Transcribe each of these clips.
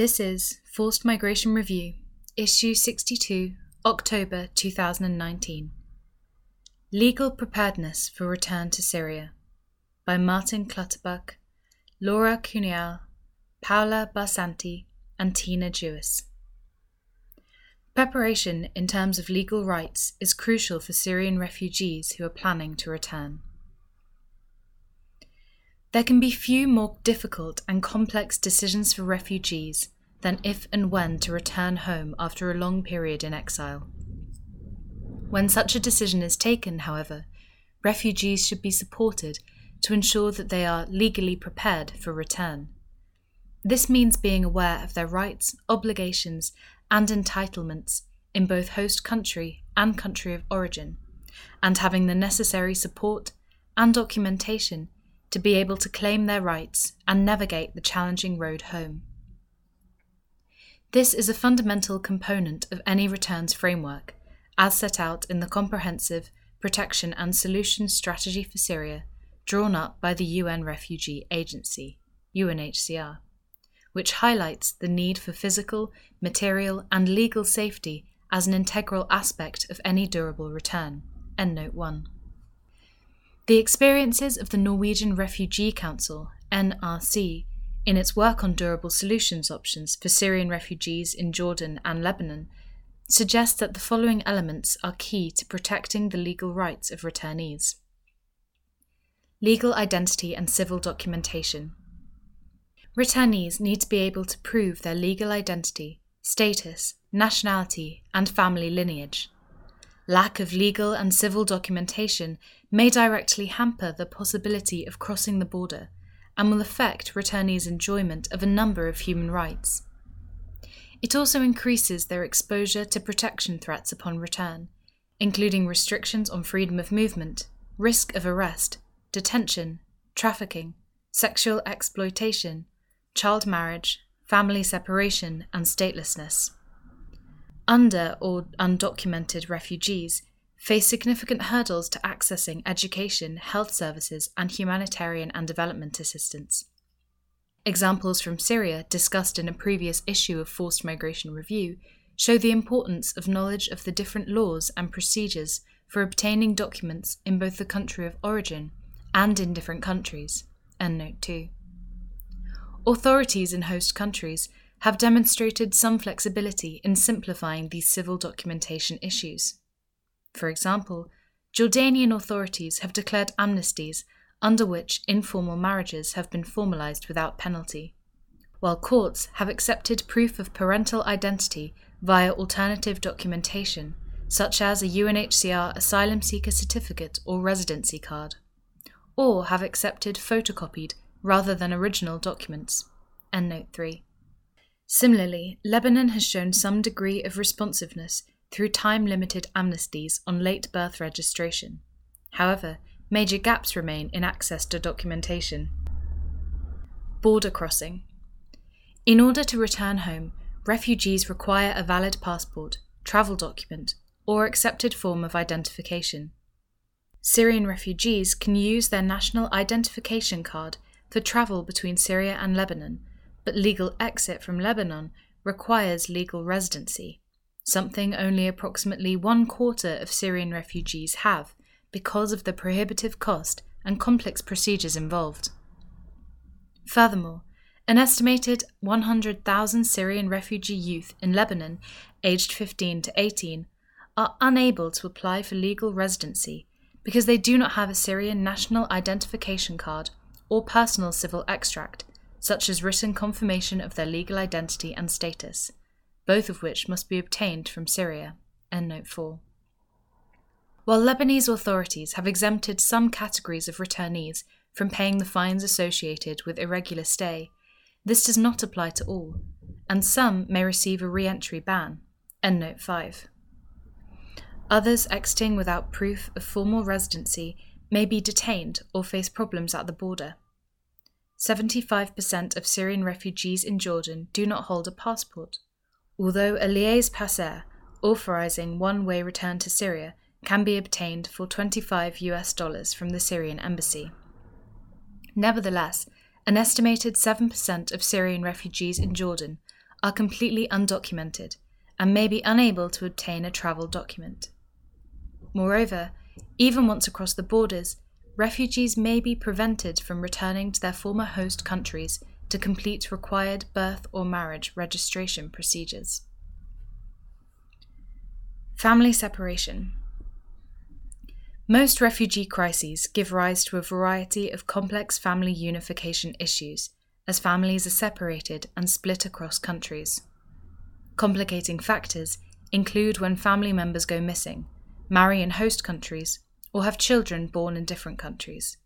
This is Forced Migration Review, Issue 62, October 2019. Legal Preparedness for Return to Syria by Martin Clutterbuck, Laura Cunial, Paola Barsanti, and Tina Gewis. Preparation in terms of legal rights is crucial for Syrian refugees who are planning to return. There can be few more difficult and complex decisions for refugees than if and when to return home after a long period in exile. When such a decision is taken, however, refugees should be supported to ensure that they are legally prepared for return. This means being aware of their rights, obligations, and entitlements in both host country and country of origin, and having the necessary support and documentation to be able to claim their rights and navigate the challenging road home. This is a fundamental component of any returns framework, as set out in the Comprehensive Protection and Solutions Strategy for Syria, drawn up by the UN Refugee Agency, UNHCR, which highlights the need for physical, material, and legal safety as an integral aspect of any durable return. Endnote 1. The experiences of the Norwegian Refugee Council, NRC, in its work on durable solutions options for Syrian refugees in Jordan and Lebanon suggest that the following elements are key to protecting the legal rights of returnees legal identity and civil documentation. Returnees need to be able to prove their legal identity, status, nationality, and family lineage. Lack of legal and civil documentation may directly hamper the possibility of crossing the border and will affect returnees' enjoyment of a number of human rights. It also increases their exposure to protection threats upon return, including restrictions on freedom of movement, risk of arrest, detention, trafficking, sexual exploitation, child marriage, family separation, and statelessness under or undocumented refugees face significant hurdles to accessing education, health services, and humanitarian and development assistance. Examples from Syria, discussed in a previous issue of Forced Migration Review, show the importance of knowledge of the different laws and procedures for obtaining documents in both the country of origin and in different countries. Endnote 2. Authorities in host countries have demonstrated some flexibility in simplifying these civil documentation issues. For example, Jordanian authorities have declared amnesties under which informal marriages have been formalized without penalty, while courts have accepted proof of parental identity via alternative documentation, such as a UNHCR asylum seeker certificate or residency card, or have accepted photocopied rather than original documents. Endnote 3. Similarly, Lebanon has shown some degree of responsiveness through time limited amnesties on late birth registration. However, major gaps remain in access to documentation. Border crossing. In order to return home, refugees require a valid passport, travel document, or accepted form of identification. Syrian refugees can use their national identification card for travel between Syria and Lebanon but legal exit from Lebanon requires legal residency, something only approximately one quarter of Syrian refugees have because of the prohibitive cost and complex procedures involved. Furthermore, an estimated 100,000 Syrian refugee youth in Lebanon, aged 15 to 18, are unable to apply for legal residency because they do not have a Syrian national identification card or personal civil extract such as written confirmation of their legal identity and status, both of which must be obtained from Syria. Endnote 4. While Lebanese authorities have exempted some categories of returnees from paying the fines associated with irregular stay, this does not apply to all, and some may receive a re entry ban. Endnote 5. Others exiting without proof of formal residency may be detained or face problems at the border. 75% of Syrian refugees in Jordan do not hold a passport, although a laissez-passer authorizing one way return to Syria can be obtained for 25 US dollars from the Syrian embassy. Nevertheless, an estimated 7% of Syrian refugees in Jordan are completely undocumented and may be unable to obtain a travel document. Moreover, even once across the borders, refugees may be prevented from returning to their former host countries to complete required birth or marriage registration procedures. Family separation. Most refugee crises give rise to a variety of complex family unification issues as families are separated and split across countries. Complicating factors include when family members go missing, marry in host countries, or have children born in different countries.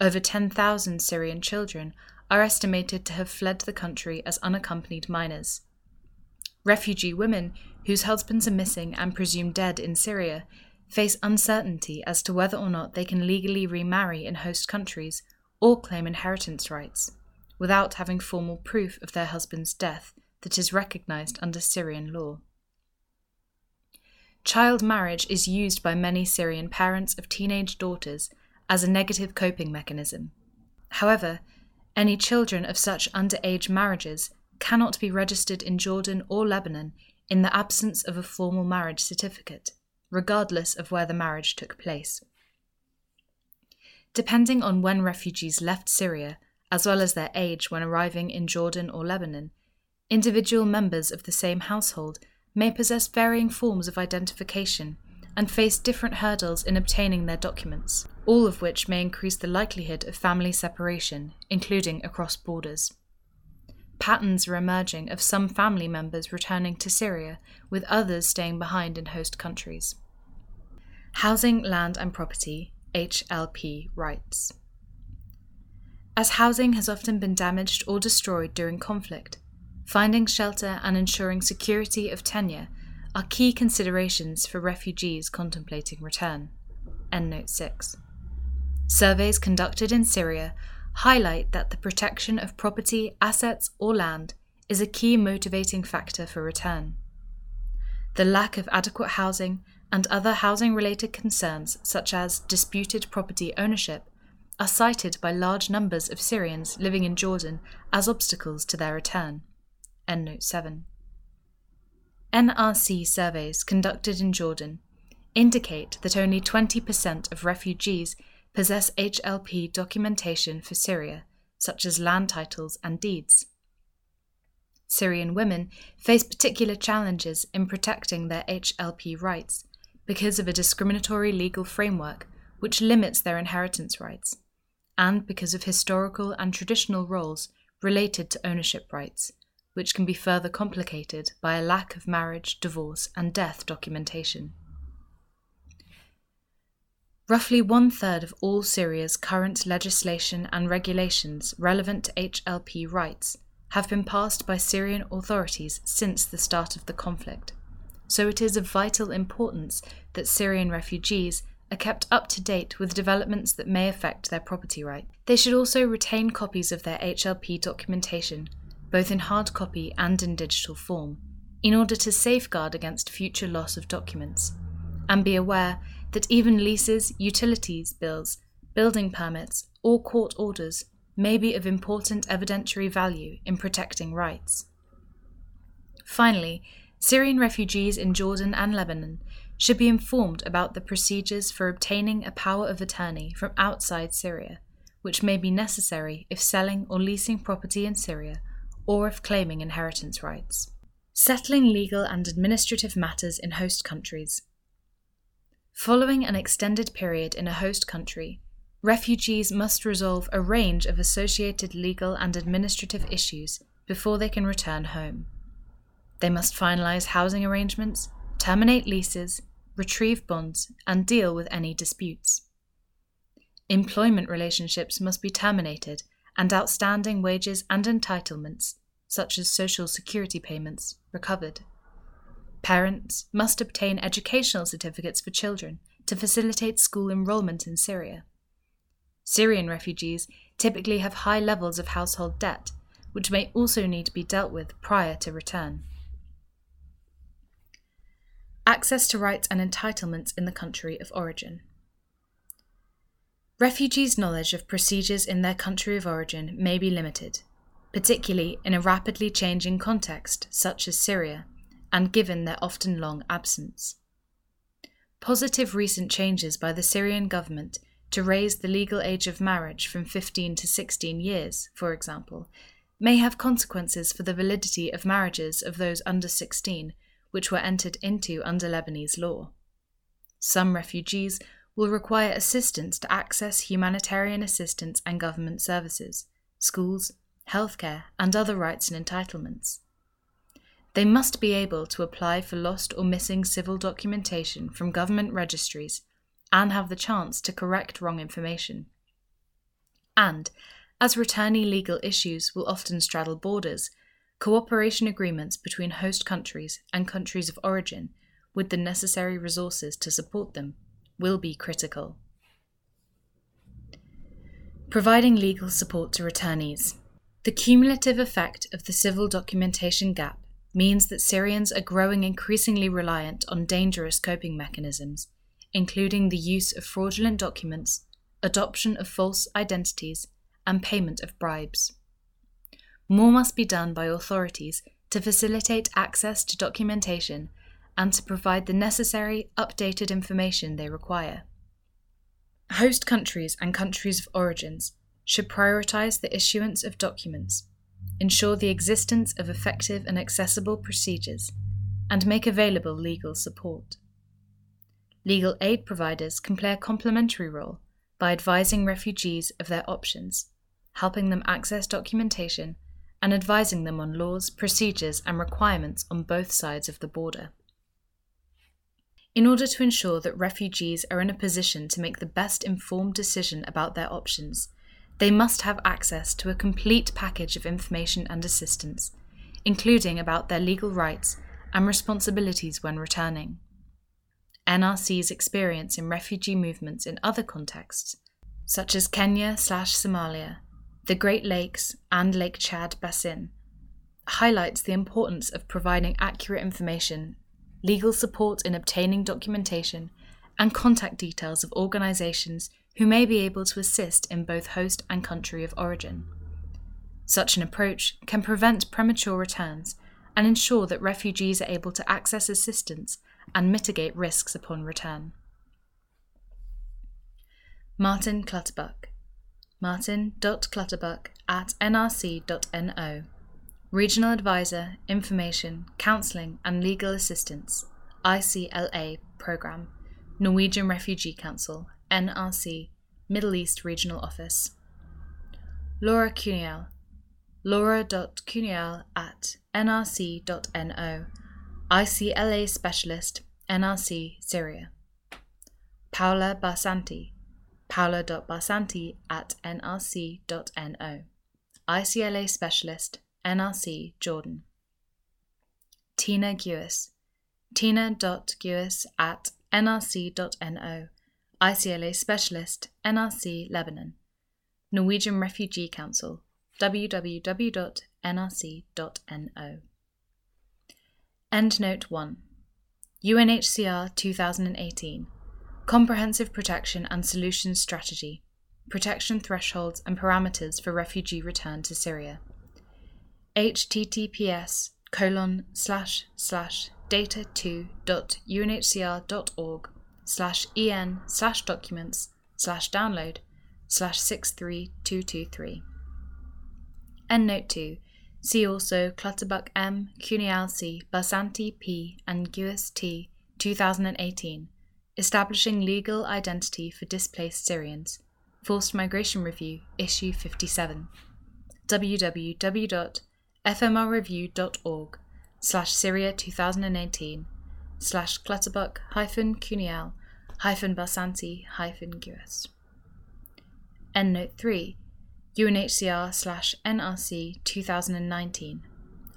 Over 10,000 Syrian children are estimated to have fled the country as unaccompanied minors. Refugee women whose husbands are missing and presumed dead in Syria face uncertainty as to whether or not they can legally remarry in host countries or claim inheritance rights, without having formal proof of their husband's death that is recognized under Syrian law. Child marriage is used by many Syrian parents of teenage daughters as a negative coping mechanism. However, any children of such underage marriages cannot be registered in Jordan or Lebanon in the absence of a formal marriage certificate, regardless of where the marriage took place. Depending on when refugees left Syria, as well as their age when arriving in Jordan or Lebanon, Individual members of the same household may possess varying forms of identification and face different hurdles in obtaining their documents, all of which may increase the likelihood of family separation, including across borders. Patterns are emerging of some family members returning to Syria, with others staying behind in host countries. Housing, Land and Property, HLP Rights. As housing has often been damaged or destroyed during conflict, finding shelter and ensuring security of tenure are key considerations for refugees contemplating return. Endnote 6. Surveys conducted in Syria highlight that the protection of property, assets, or land is a key motivating factor for return. The lack of adequate housing and other housing related concerns, such as disputed property ownership, are cited by large numbers of Syrians living in Jordan as obstacles to their return. Endnote 7. NRC surveys conducted in Jordan indicate that only 20% of refugees possess HLP documentation for Syria, such as land titles and deeds. Syrian women face particular challenges in protecting their HLP rights because of a discriminatory legal framework which limits their inheritance rights, and because of historical and traditional roles related to ownership rights, which can be further complicated by a lack of marriage, divorce, and death documentation. Roughly one third of all Syria's current legislation and regulations relevant to HLP rights have been passed by Syrian authorities since the start of the conflict, so it is of vital importance that Syrian refugees are kept up to date with developments that may affect their property right. They should also retain copies of their HLP documentation both in hard copy and in digital form, in order to safeguard against future loss of documents, and be aware that even leases, utilities bills, building permits, or court orders may be of important evidentiary value in protecting rights. Finally, Syrian refugees in Jordan and Lebanon should be informed about the procedures for obtaining a power of attorney from outside Syria, which may be necessary if selling or leasing property in Syria or if claiming inheritance rights. Settling legal and administrative matters in host countries. Following an extended period in a host country, refugees must resolve a range of associated legal and administrative issues before they can return home. They must finalise housing arrangements, terminate leases, retrieve bonds, and deal with any disputes. Employment relationships must be terminated and outstanding wages and entitlements, such as social security payments, recovered. Parents must obtain educational certificates for children to facilitate school enrollment in Syria. Syrian refugees typically have high levels of household debt, which may also need to be dealt with prior to return. Access to rights and entitlements in the country of origin. Refugees' knowledge of procedures in their country of origin may be limited, particularly in a rapidly changing context such as Syria, and given their often long absence. Positive recent changes by the Syrian government to raise the legal age of marriage from 15 to 16 years, for example, may have consequences for the validity of marriages of those under 16 which were entered into under Lebanese law. Some refugees will require assistance to access humanitarian assistance and government services, schools, healthcare, and other rights and entitlements. They must be able to apply for lost or missing civil documentation from government registries and have the chance to correct wrong information. And, as returnee legal issues will often straddle borders, cooperation agreements between host countries and countries of origin, with the necessary resources to support them, will be critical. Providing legal support to returnees. The cumulative effect of the civil documentation gap means that Syrians are growing increasingly reliant on dangerous coping mechanisms, including the use of fraudulent documents, adoption of false identities, and payment of bribes. More must be done by authorities to facilitate access to documentation and to provide the necessary updated information they require. Host countries and countries of origins should prioritise the issuance of documents, ensure the existence of effective and accessible procedures, and make available legal support. Legal aid providers can play a complementary role by advising refugees of their options helping them access documentation, and advising them on laws, procedures, and requirements on both sides of the border. In order to ensure that refugees are in a position to make the best informed decision about their options, they must have access to a complete package of information and assistance, including about their legal rights and responsibilities when returning. NRC's experience in refugee movements in other contexts, such as Kenya slash Somalia, the Great Lakes and Lake Chad Basin, highlights the importance of providing accurate information, legal support in obtaining documentation, and contact details of organisations who may be able to assist in both host and country of origin. Such an approach can prevent premature returns and ensure that refugees are able to access assistance and mitigate risks upon return. Martin Clutterbuck martin.clutterbuck at nrc.no. Regional Advisor, Information, Counselling and Legal Assistance, ICLA Programme, Norwegian Refugee Council, NRC, Middle East Regional Office. Laura Cunial, laura.cunial at nrc.no, ICLA Specialist, NRC, Syria. Paola Barsanti, paola.barsanti at nrc.no. ICLA Specialist, NRC, Jordan. Tina Gewis, tina.gewis at nrc.no. ICLA Specialist, NRC, Lebanon. Norwegian Refugee Council, www.nrc.no. Endnote 1 UNHCR 2018 Comprehensive Protection and Solutions Strategy Protection Thresholds and Parameters for Refugee Return to Syria. Https colon slash slash data2.unhcr.org slash en slash documents slash download slash 63223. Endnote 2. See also Clutterbuck M, Cunial C, Barsanti P, and Gewis T 2018 Establishing Legal Identity for Displaced Syrians, Forced Migration Review, Issue 57, www.fmrreview.org slash Syria 2018 slash Clutterbuck hyphen Cunial hyphen Barsanti hyphen Gewis. Endnote 3 UNHCR slash NRC 2019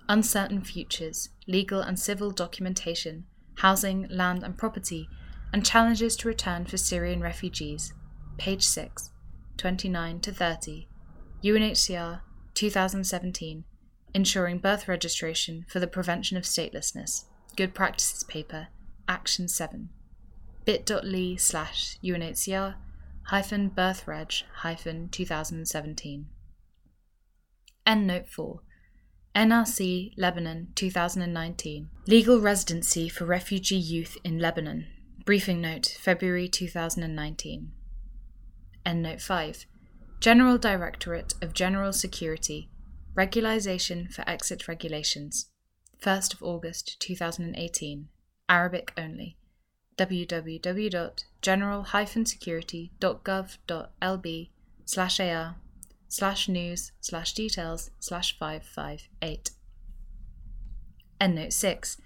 Uncertain Futures, Legal and Civil Documentation, Housing, Land and Property and Challenges to Return for Syrian Refugees, page 6, 29 to 30, UNHCR 2017, Ensuring Birth Registration for the Prevention of Statelessness, Good Practices Paper, Action 7, bit.ly slash UNHCR hyphen birthreg hyphen 2017. Endnote 4. NRC Lebanon 2019. Legal Residency for Refugee Youth in Lebanon. Briefing Note February 2019. Endnote 5. General Directorate of General Security. Regularization for Exit Regulations. 1st of August 2018. Arabic only. www.general-security.gov.lb slash AR slash news slash details slash 558. Endnote 6.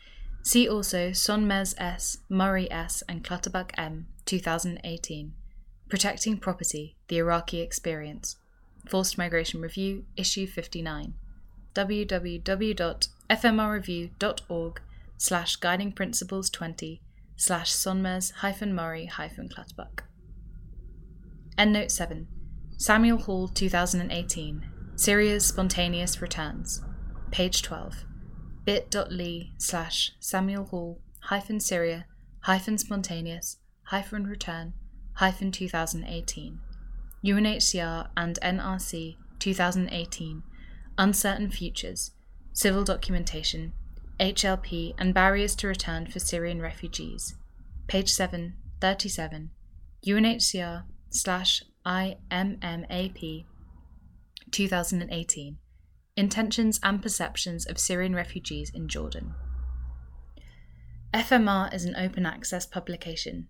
See also Sonmez S., Murray S., and Clutterbuck M., 2018. Protecting Property, The Iraqi Experience. Forced Migration Review, Issue 59. www.fmrreview.org slash guiding principles 20 slash Sonmez hyphen Murray hyphen Clutterbuck. Endnote 7. Samuel Hall 2018. Syria's Spontaneous Returns. Page 12. bit.ly slash Samuel Hall hyphen Syria hyphen spontaneous hyphen return hyphen 2018. UNHCR and NRC 2018. Uncertain Futures. Civil Documentation. HLP and Barriers to Return for Syrian Refugees. Page 7, 37. UNHCR slash IMMAP 2018 Intentions and Perceptions of Syrian Refugees in Jordan. FMR is an open access publication.